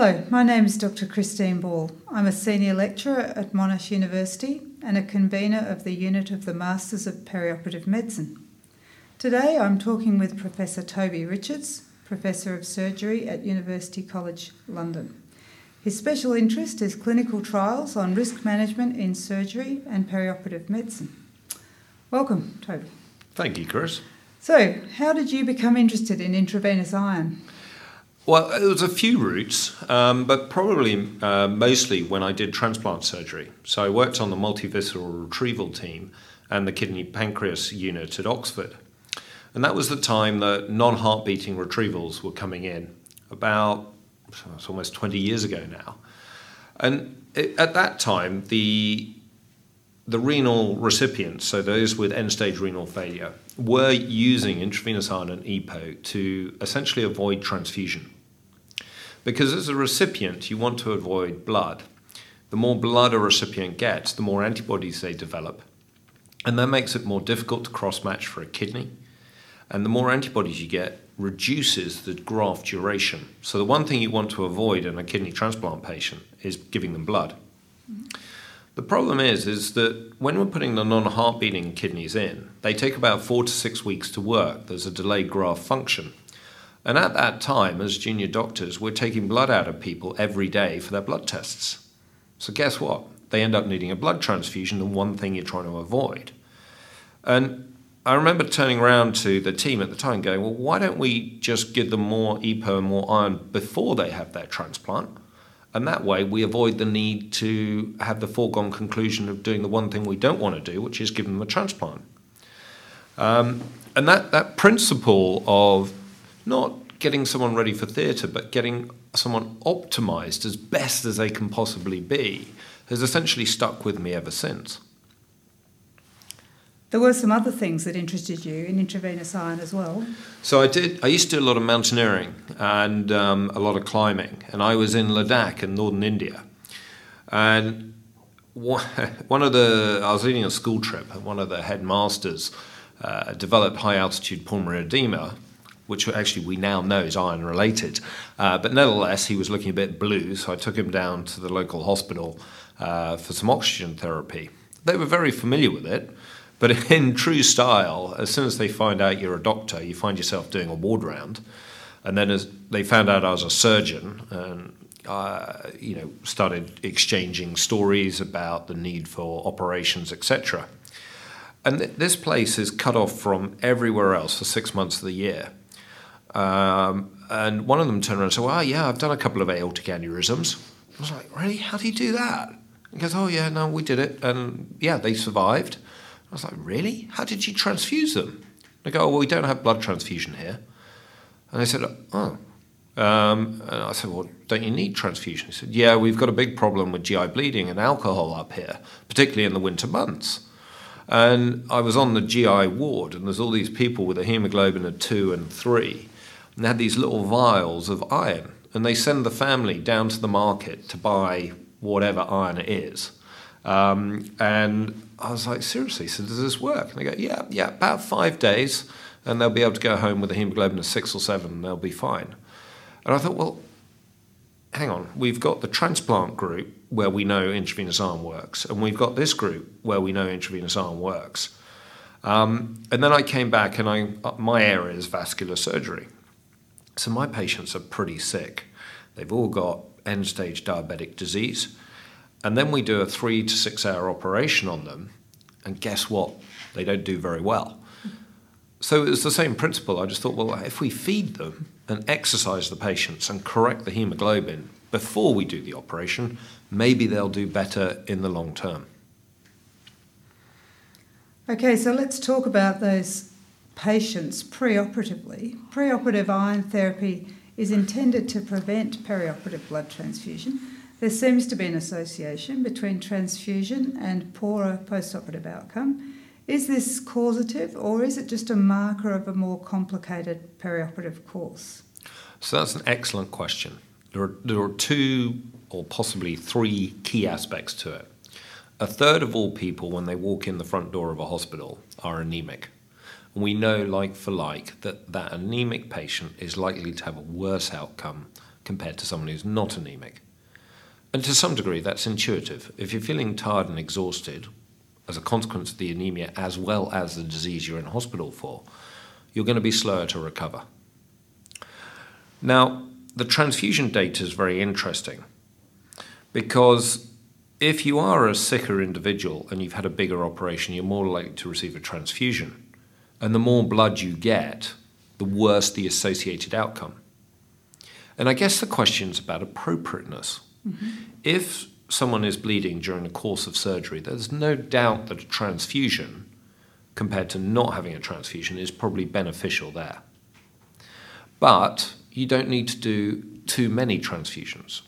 Hello, my name is Dr. Christine Ball. I'm a senior lecturer at Monash University and a convener of the unit of the Masters of Perioperative Medicine. Today I'm talking with Professor Toby Richards, Professor of Surgery at University College London. His special interest is clinical trials on risk management in surgery and perioperative medicine. Welcome, Toby. Thank you, Chris. So, how did you become interested in intravenous iron? Well, it was a few routes, um, but probably uh, mostly when I did transplant surgery. So I worked on the multivisceral retrieval team and the kidney pancreas unit at Oxford. And that was the time that non heart beating retrievals were coming in, about it's almost 20 years ago now. And it, at that time, the the renal recipients, so those with end stage renal failure, were using intravenous iron and EPO to essentially avoid transfusion. Because as a recipient, you want to avoid blood. The more blood a recipient gets, the more antibodies they develop. And that makes it more difficult to cross match for a kidney. And the more antibodies you get reduces the graft duration. So, the one thing you want to avoid in a kidney transplant patient is giving them blood. Mm-hmm. The problem is, is that when we're putting the non-heart beating kidneys in, they take about four to six weeks to work. There's a delayed graft function. And at that time, as junior doctors, we're taking blood out of people every day for their blood tests. So, guess what? They end up needing a blood transfusion, the one thing you're trying to avoid. And I remember turning around to the team at the time going, well, why don't we just give them more EPO and more iron before they have their transplant? And that way we avoid the need to have the foregone conclusion of doing the one thing we don't want to do, which is give them a transplant. Um, and that, that principle of not getting someone ready for theatre, but getting someone optimized as best as they can possibly be, has essentially stuck with me ever since. There were some other things that interested you in intravenous iron as well. So I did. I used to do a lot of mountaineering and um, a lot of climbing, and I was in Ladakh in northern India, and one of the I was leading a school trip, and one of the headmasters uh, developed high altitude pulmonary edema, which actually we now know is iron related. Uh, but nevertheless, he was looking a bit blue, so I took him down to the local hospital uh, for some oxygen therapy. They were very familiar with it, but in true style, as soon as they find out you're a doctor, you find yourself doing a ward round. And then as they found out I was a surgeon, and uh, you know, started exchanging stories about the need for operations, etc. And th- this place is cut off from everywhere else for six months of the year. Um, and one of them turned around and said, Well, yeah, I've done a couple of aortic aneurysms. I was like, Really? How do you do that? He goes, Oh, yeah, no, we did it. And yeah, they survived. I was like, Really? How did you transfuse them? They go, Oh, well, we don't have blood transfusion here. And I said, Oh. Um, and I said, Well, don't you need transfusion? He said, Yeah, we've got a big problem with GI bleeding and alcohol up here, particularly in the winter months. And I was on the GI ward, and there's all these people with a hemoglobin of two and three and they had these little vials of iron, and they send the family down to the market to buy whatever iron it is. Um, and I was like, seriously, so does this work? And they go, yeah, yeah, about five days, and they'll be able to go home with a hemoglobin of six or seven, and they'll be fine. And I thought, well, hang on, we've got the transplant group where we know intravenous iron works, and we've got this group where we know intravenous iron works. Um, and then I came back, and I, my area is vascular surgery. So my patients are pretty sick. They've all got end stage diabetic disease. And then we do a three to six hour operation on them. And guess what? They don't do very well. So it's the same principle. I just thought, well, if we feed them and exercise the patients and correct the hemoglobin before we do the operation, maybe they'll do better in the long term. Okay, so let's talk about those patients preoperatively. Preoperative iron therapy is intended to prevent perioperative blood transfusion. There seems to be an association between transfusion and poorer postoperative outcome. Is this causative or is it just a marker of a more complicated perioperative course? So that's an excellent question. There are, there are two or possibly three key aspects to it. A third of all people, when they walk in the front door of a hospital, are anemic we know, like for like, that that anemic patient is likely to have a worse outcome compared to someone who's not anemic. And to some degree, that's intuitive. If you're feeling tired and exhausted as a consequence of the anemia, as well as the disease you're in hospital for, you're going to be slower to recover. Now, the transfusion data is very interesting because if you are a sicker individual and you've had a bigger operation, you're more likely to receive a transfusion. And the more blood you get, the worse the associated outcome. And I guess the question is about appropriateness. Mm-hmm. If someone is bleeding during the course of surgery, there's no doubt that a transfusion, compared to not having a transfusion, is probably beneficial there. But you don't need to do too many transfusions.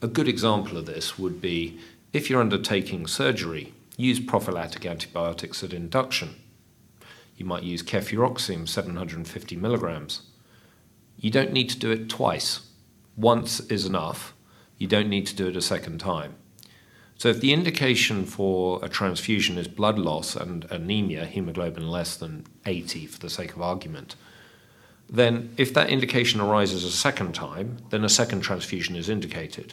A good example of this would be if you're undertaking surgery, use prophylactic antibiotics at induction. You might use cefuroxime 750 milligrams. You don't need to do it twice. Once is enough. You don't need to do it a second time. So, if the indication for a transfusion is blood loss and anemia, hemoglobin less than 80 for the sake of argument, then if that indication arises a second time, then a second transfusion is indicated.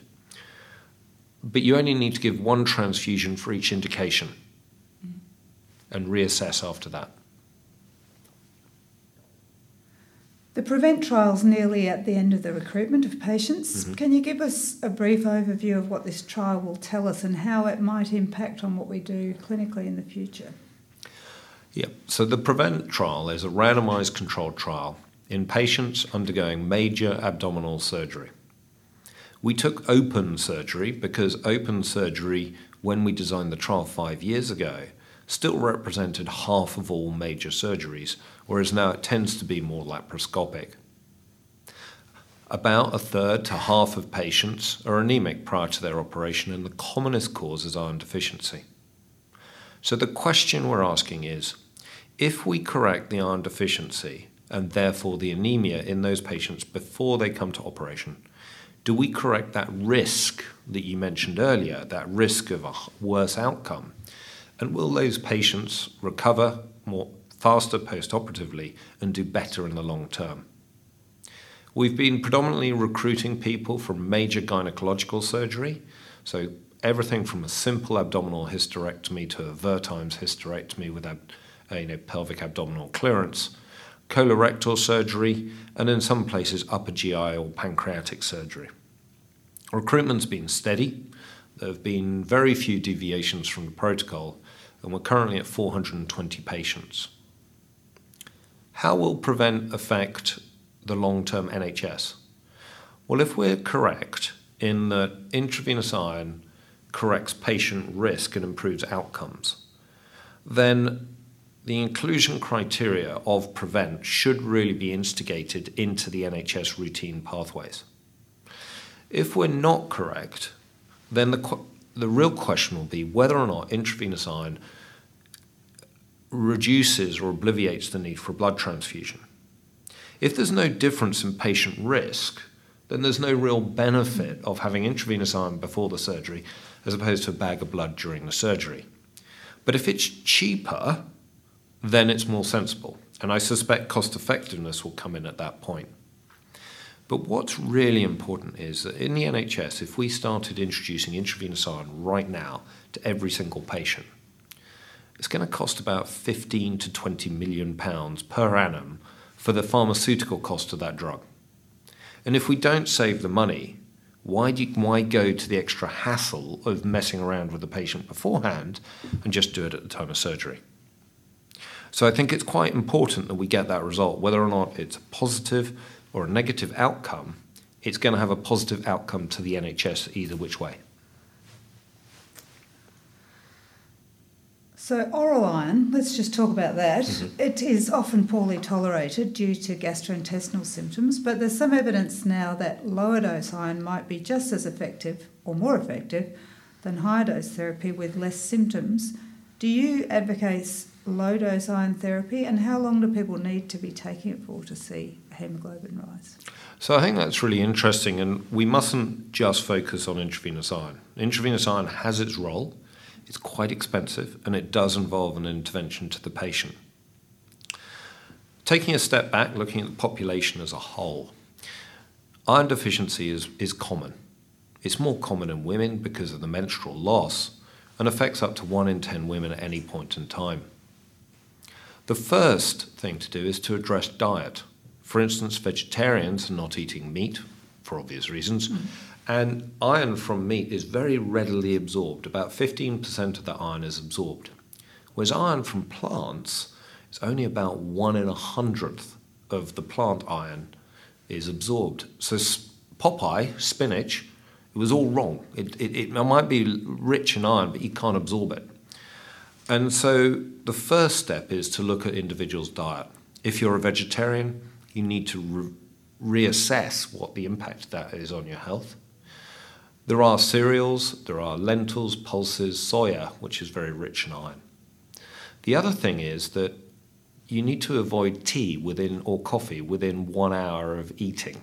But you only need to give one transfusion for each indication and reassess after that. The PREVENT trial is nearly at the end of the recruitment of patients. Mm-hmm. Can you give us a brief overview of what this trial will tell us and how it might impact on what we do clinically in the future? Yeah, so the PREVENT trial is a randomized controlled trial in patients undergoing major abdominal surgery. We took open surgery because open surgery, when we designed the trial five years ago, still represented half of all major surgeries, whereas now it tends to be more laparoscopic. About a third to half of patients are anemic prior to their operation, and the commonest cause is iron deficiency. So the question we're asking is if we correct the iron deficiency and therefore the anemia in those patients before they come to operation, do we correct that risk that you mentioned earlier, that risk of a worse outcome? And will those patients recover more faster post-operatively and do better in the long term? We've been predominantly recruiting people from major gynecological surgery, so everything from a simple abdominal hysterectomy to a Wertheim's hysterectomy with ab- uh, you know, pelvic abdominal clearance, colorectal surgery, and in some places upper GI or pancreatic surgery. Recruitment's been steady. There have been very few deviations from the protocol, and we're currently at 420 patients. How will PREVENT affect the long term NHS? Well, if we're correct in that intravenous iron corrects patient risk and improves outcomes, then the inclusion criteria of PREVENT should really be instigated into the NHS routine pathways. If we're not correct, then the, the real question will be whether or not intravenous iron reduces or obliviates the need for blood transfusion. If there's no difference in patient risk, then there's no real benefit of having intravenous iron before the surgery as opposed to a bag of blood during the surgery. But if it's cheaper, then it's more sensible. And I suspect cost effectiveness will come in at that point. But what's really important is that in the NHS, if we started introducing intravenous iron right now to every single patient, it's going to cost about 15 to 20 million pounds per annum for the pharmaceutical cost of that drug. And if we don't save the money, why, do you, why go to the extra hassle of messing around with the patient beforehand and just do it at the time of surgery? So I think it's quite important that we get that result, whether or not it's a positive or a negative outcome. It's going to have a positive outcome to the NHS either which way. So, oral iron, let's just talk about that. Mm-hmm. It is often poorly tolerated due to gastrointestinal symptoms, but there's some evidence now that lower dose iron might be just as effective or more effective than higher dose therapy with less symptoms. Do you advocate low dose iron therapy, and how long do people need to be taking it for to see hemoglobin rise? So I think that's really interesting, and we mustn't just focus on intravenous iron. Intravenous iron has its role, it's quite expensive, and it does involve an intervention to the patient. Taking a step back, looking at the population as a whole, Iron deficiency is, is common. It's more common in women because of the menstrual loss and affects up to 1 in 10 women at any point in time. The first thing to do is to address diet. For instance, vegetarians are not eating meat for obvious reasons, mm. and iron from meat is very readily absorbed. About 15% of the iron is absorbed. Whereas iron from plants is only about one in a hundredth of the plant iron is absorbed. So Popeye, spinach, it was all wrong. It, it, it might be rich in iron, but you can't absorb it. And so the first step is to look at individuals' diet. If you're a vegetarian, you need to re- reassess what the impact of that is on your health. There are cereals, there are lentils, pulses, soya, which is very rich in iron. The other thing is that you need to avoid tea within or coffee within one hour of eating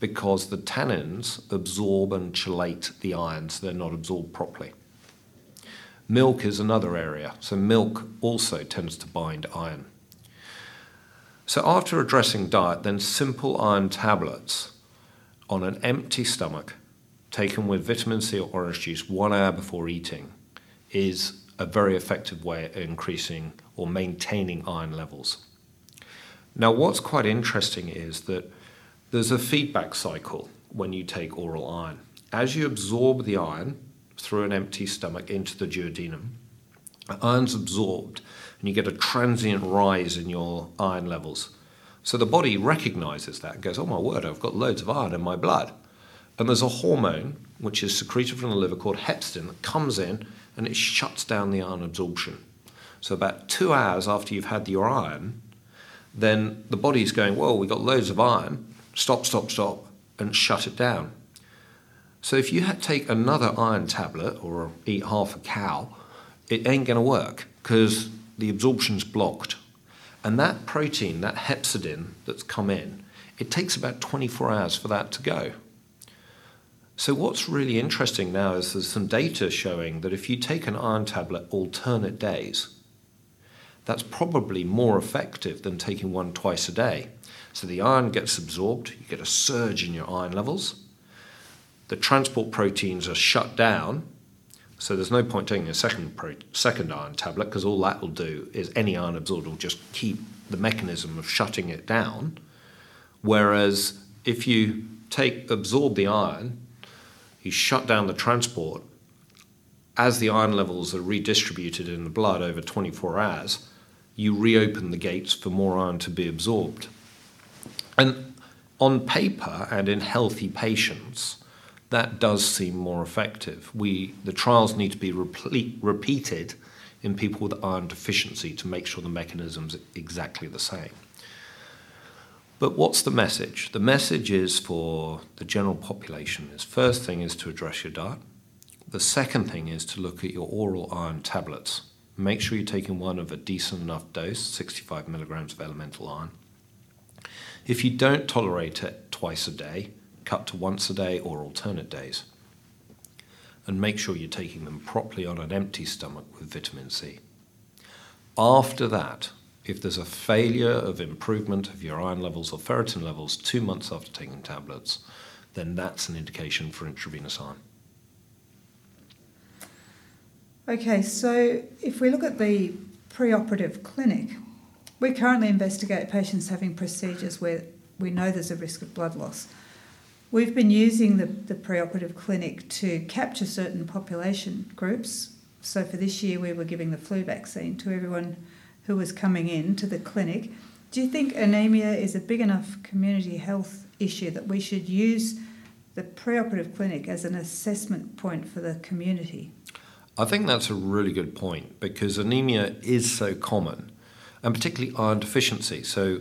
because the tannins absorb and chelate the ions, they're not absorbed properly. Milk is another area, so milk also tends to bind iron. So, after addressing diet, then simple iron tablets on an empty stomach, taken with vitamin C or orange juice one hour before eating, is a very effective way of increasing or maintaining iron levels. Now, what's quite interesting is that there's a feedback cycle when you take oral iron. As you absorb the iron through an empty stomach into the duodenum, iron's absorbed and you get a transient rise in your iron levels. So the body recognizes that and goes, Oh my word, I've got loads of iron in my blood. And there's a hormone which is secreted from the liver called hepcidin that comes in and it shuts down the iron absorption. So about two hours after you've had your iron, then the body's going, Well, we've got loads of iron stop, stop, stop, and shut it down. So if you take another iron tablet or eat half a cow, it ain't going to work because the absorption's blocked. And that protein, that hepcidin that's come in, it takes about 24 hours for that to go. So what's really interesting now is there's some data showing that if you take an iron tablet alternate days, that's probably more effective than taking one twice a day. So the iron gets absorbed, you get a surge in your iron levels. The transport proteins are shut down, so there's no point taking a second, pro- second iron tablet because all that will do is any iron absorbed will just keep the mechanism of shutting it down. Whereas if you take absorb the iron, you shut down the transport. As the iron levels are redistributed in the blood over 24 hours, you reopen the gates for more iron to be absorbed. And on paper and in healthy patients, that does seem more effective. We, the trials need to be repeat, repeated in people with iron deficiency to make sure the mechanism's exactly the same. But what's the message? The message is for the general population is first thing is to address your diet. The second thing is to look at your oral iron tablets. Make sure you're taking one of a decent enough dose, 65 milligrams of elemental iron. If you don't tolerate it twice a day, cut to once a day or alternate days. And make sure you're taking them properly on an empty stomach with vitamin C. After that, if there's a failure of improvement of your iron levels or ferritin levels two months after taking tablets, then that's an indication for intravenous iron. Okay, so if we look at the preoperative clinic, we currently investigate patients having procedures where we know there's a risk of blood loss. We've been using the, the preoperative clinic to capture certain population groups. So for this year, we were giving the flu vaccine to everyone who was coming in to the clinic. Do you think anemia is a big enough community health issue that we should use the preoperative clinic as an assessment point for the community? I think that's a really good point because anemia is so common and particularly iron deficiency. So,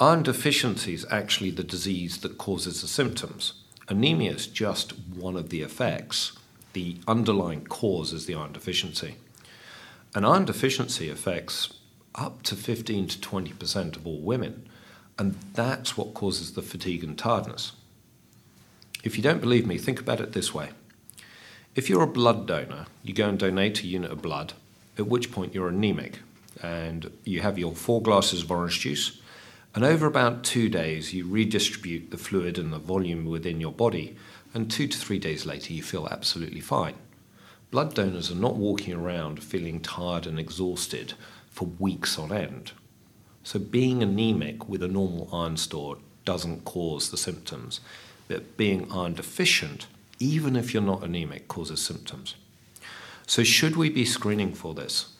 iron deficiency is actually the disease that causes the symptoms. Anemia is just one of the effects. The underlying cause is the iron deficiency. And iron deficiency affects up to 15 to 20% of all women, and that's what causes the fatigue and tiredness. If you don't believe me, think about it this way. If you're a blood donor, you go and donate a unit of blood, at which point you're anemic and you have your four glasses of orange juice And over about two days, you redistribute the fluid and the volume within your body, and two to three days later, you feel absolutely fine. Blood donors are not walking around feeling tired and exhausted for weeks on end. So, being anemic with a normal iron store doesn't cause the symptoms, but being iron deficient, even if you're not anemic, causes symptoms. So, should we be screening for this?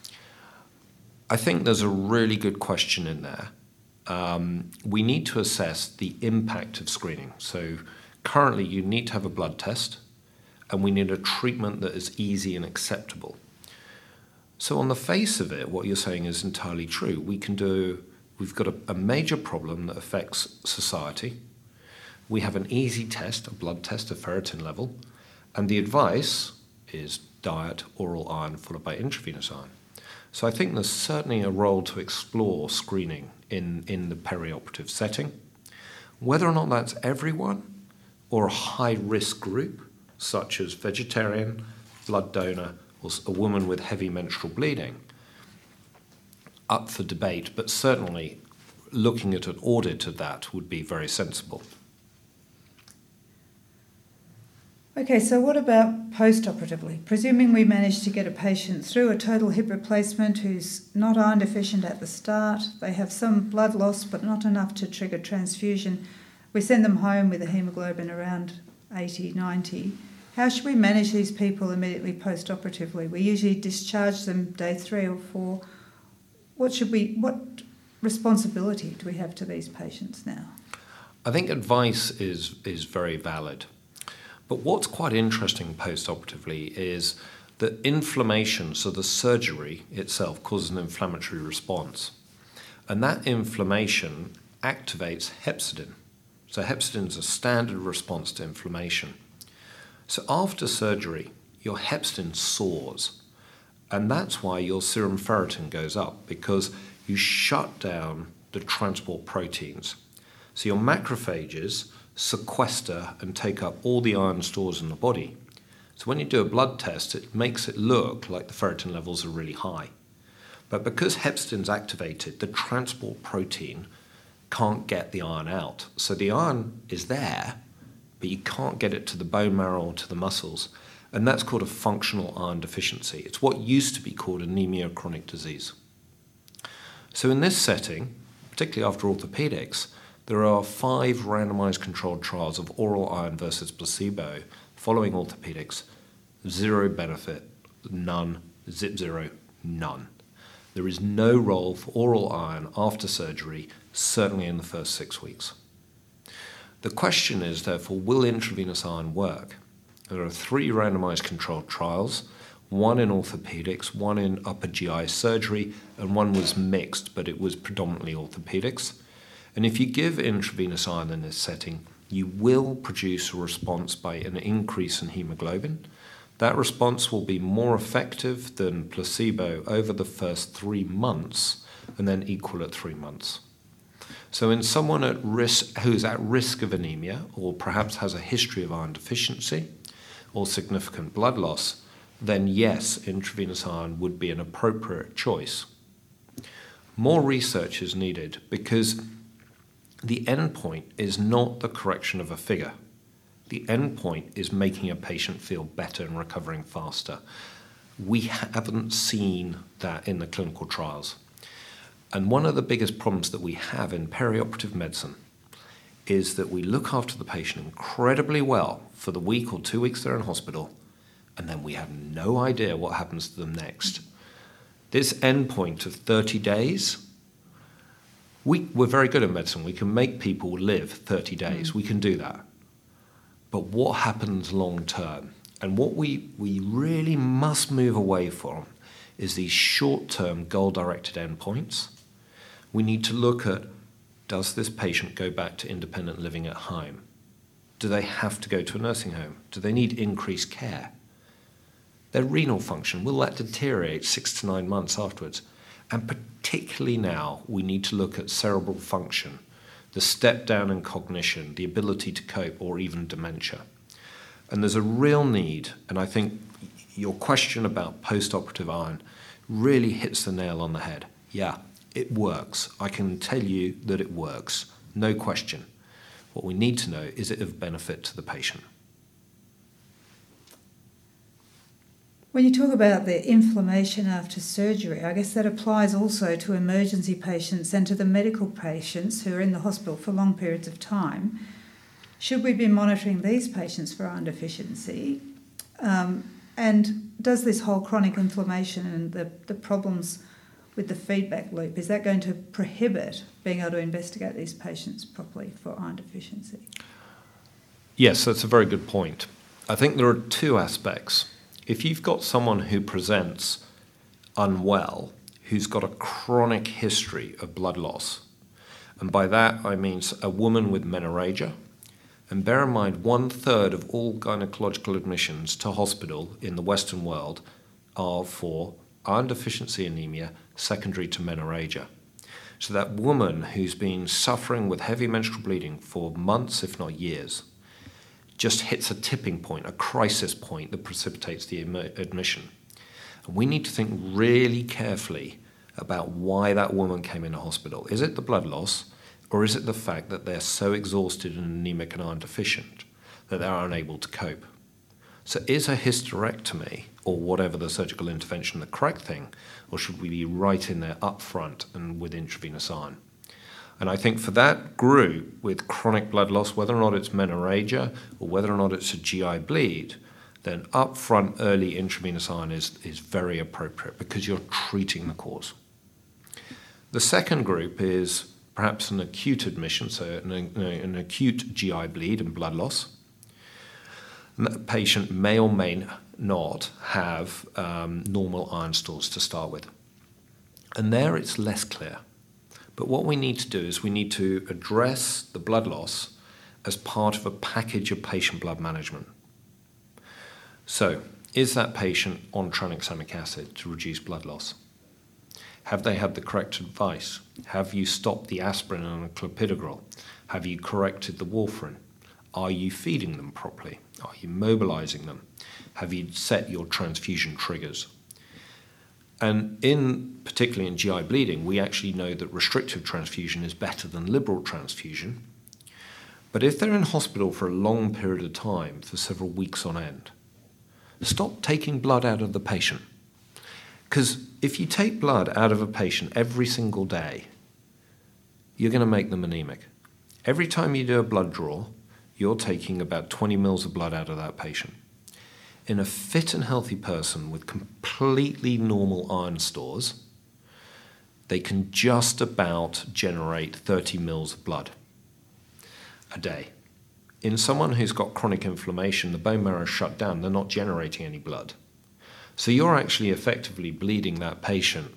I think there's a really good question in there. Um, we need to assess the impact of screening. So, currently, you need to have a blood test, and we need a treatment that is easy and acceptable. So, on the face of it, what you're saying is entirely true. We can do, we've got a, a major problem that affects society. We have an easy test, a blood test of ferritin level, and the advice is diet, oral iron, followed by intravenous iron. So, I think there's certainly a role to explore screening in, in the perioperative setting. Whether or not that's everyone or a high risk group, such as vegetarian, blood donor, or a woman with heavy menstrual bleeding up for debate, but certainly looking at an audit of that would be very sensible. Okay, so what about post operatively? Presuming we manage to get a patient through a total hip replacement who's not iron deficient at the start, they have some blood loss but not enough to trigger transfusion, we send them home with a hemoglobin around 80, 90. How should we manage these people immediately post operatively? We usually discharge them day three or four. What should we, what responsibility do we have to these patients now? I think advice is, is very valid. But what's quite interesting post operatively is that inflammation, so the surgery itself, causes an inflammatory response. And that inflammation activates hepcidin. So, hepcidin is a standard response to inflammation. So after surgery, your hepcidin soars. And that's why your serum ferritin goes up because you shut down the transport proteins. So your macrophages sequester and take up all the iron stores in the body. So when you do a blood test, it makes it look like the ferritin levels are really high. But because hepcidin's activated, the transport protein can't get the iron out. So the iron is there, but you can't get it to the bone marrow or to the muscles. And that's called a functional iron deficiency. It's what used to be called anemia chronic disease. So, in this setting, particularly after orthopedics, there are five randomized controlled trials of oral iron versus placebo following orthopedics. Zero benefit, none, zip zero, none. There is no role for oral iron after surgery, certainly in the first six weeks. The question is, therefore, will intravenous iron work? There are three randomized controlled trials one in orthopedics, one in upper GI surgery, and one was mixed, but it was predominantly orthopedics. And if you give intravenous iron in this setting, you will produce a response by an increase in hemoglobin. That response will be more effective than placebo over the first three months and then equal at three months. So, in someone at risk who's at risk of anemia, or perhaps has a history of iron deficiency or significant blood loss, then yes, intravenous iron would be an appropriate choice. More research is needed because the endpoint is not the correction of a figure. The endpoint is making a patient feel better and recovering faster. We haven't seen that in the clinical trials. And one of the biggest problems that we have in perioperative medicine is that we look after the patient incredibly well for the week or two weeks they're in hospital, and then we have no idea what happens to them next. This endpoint of 30 days, we, we're very good at medicine. We can make people live 30 days. Mm. We can do that. But what happens long term? And what we, we really must move away from is these short term goal directed endpoints we need to look at does this patient go back to independent living at home? Do they have to go to a nursing home? Do they need increased care? Their renal function, will that deteriorate six to nine months afterwards? And particularly now, we need to look at cerebral function, the step down in cognition, the ability to cope, or even dementia. And there's a real need, and I think your question about post operative iron really hits the nail on the head. Yeah, It works. I can tell you that it works, no question. What we need to know is it of benefit to the patient? When you talk about the inflammation after surgery, I guess that applies also to emergency patients and to the medical patients who are in the hospital for long periods of time. Should we be monitoring these patients for iron deficiency? Um, and does this whole chronic inflammation and the, the problems with the feedback loop, is that going to prohibit being able to investigate these patients properly for iron deficiency? Yes, that's a very good point. I think there are two aspects if you've got someone who presents unwell, who's got a chronic history of blood loss, and by that I mean a woman with menorrhagia, and bear in mind one third of all gynecological admissions to hospital in the Western world are for iron deficiency anemia secondary to menorrhagia. So that woman who's been suffering with heavy menstrual bleeding for months, if not years, just hits a tipping point, a crisis point that precipitates the admission. And we need to think really carefully about why that woman came into hospital. Is it the blood loss, or is it the fact that they're so exhausted and anemic and iron deficient that they're unable to cope? So, is a hysterectomy or whatever the surgical intervention the correct thing, or should we be right in there up front and with intravenous iron? And I think for that group with chronic blood loss, whether or not it's menorrhagia or whether or not it's a GI bleed, then upfront early intravenous iron is, is very appropriate because you're treating the cause. The second group is perhaps an acute admission, so an, an acute GI bleed and blood loss. And that patient may or may not have um, normal iron stores to start with. And there it's less clear. But what we need to do is we need to address the blood loss as part of a package of patient blood management. So, is that patient on tranexamic acid to reduce blood loss? Have they had the correct advice? Have you stopped the aspirin and clopidogrel? Have you corrected the warfarin? Are you feeding them properly? Are you mobilizing them? Have you set your transfusion triggers? And in particularly in GI bleeding, we actually know that restrictive transfusion is better than liberal transfusion. But if they're in hospital for a long period of time, for several weeks on end, stop taking blood out of the patient. Because if you take blood out of a patient every single day, you're going to make them anemic. Every time you do a blood draw, you're taking about 20 mils of blood out of that patient in a fit and healthy person with completely normal iron stores, they can just about generate 30 mils of blood a day. In someone who's got chronic inflammation, the bone marrow is shut down, they're not generating any blood. So you're actually effectively bleeding that patient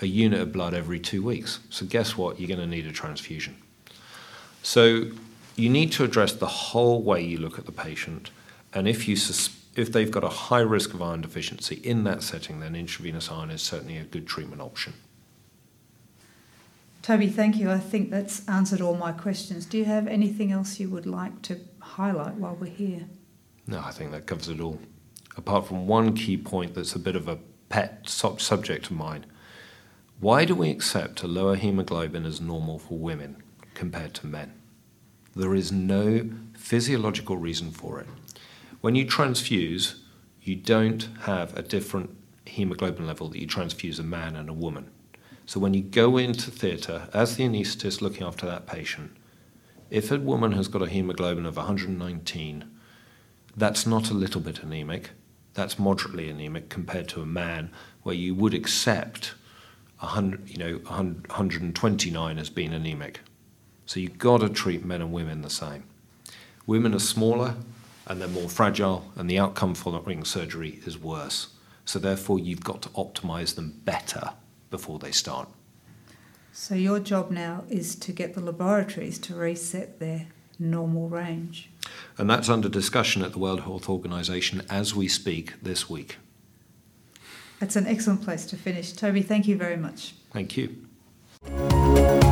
a unit of blood every two weeks. So guess what? You're going to need a transfusion. So you need to address the whole way you look at the patient and if you sus- if they've got a high risk of iron deficiency in that setting, then intravenous iron is certainly a good treatment option. Toby, thank you. I think that's answered all my questions. Do you have anything else you would like to highlight while we're here? No, I think that covers it all. Apart from one key point that's a bit of a pet subject of mine. Why do we accept a lower hemoglobin as normal for women compared to men? There is no physiological reason for it. When you transfuse, you don't have a different hemoglobin level that you transfuse a man and a woman. So when you go into theatre, as the anaesthetist looking after that patient, if a woman has got a hemoglobin of 119, that's not a little bit anemic. That's moderately anemic compared to a man where you would accept 100, you know, 129 as being anemic. So you've got to treat men and women the same. Women are smaller, and they're more fragile, and the outcome following surgery is worse. So, therefore, you've got to optimize them better before they start. So, your job now is to get the laboratories to reset their normal range. And that's under discussion at the World Health Organization as we speak this week. That's an excellent place to finish. Toby, thank you very much. Thank you.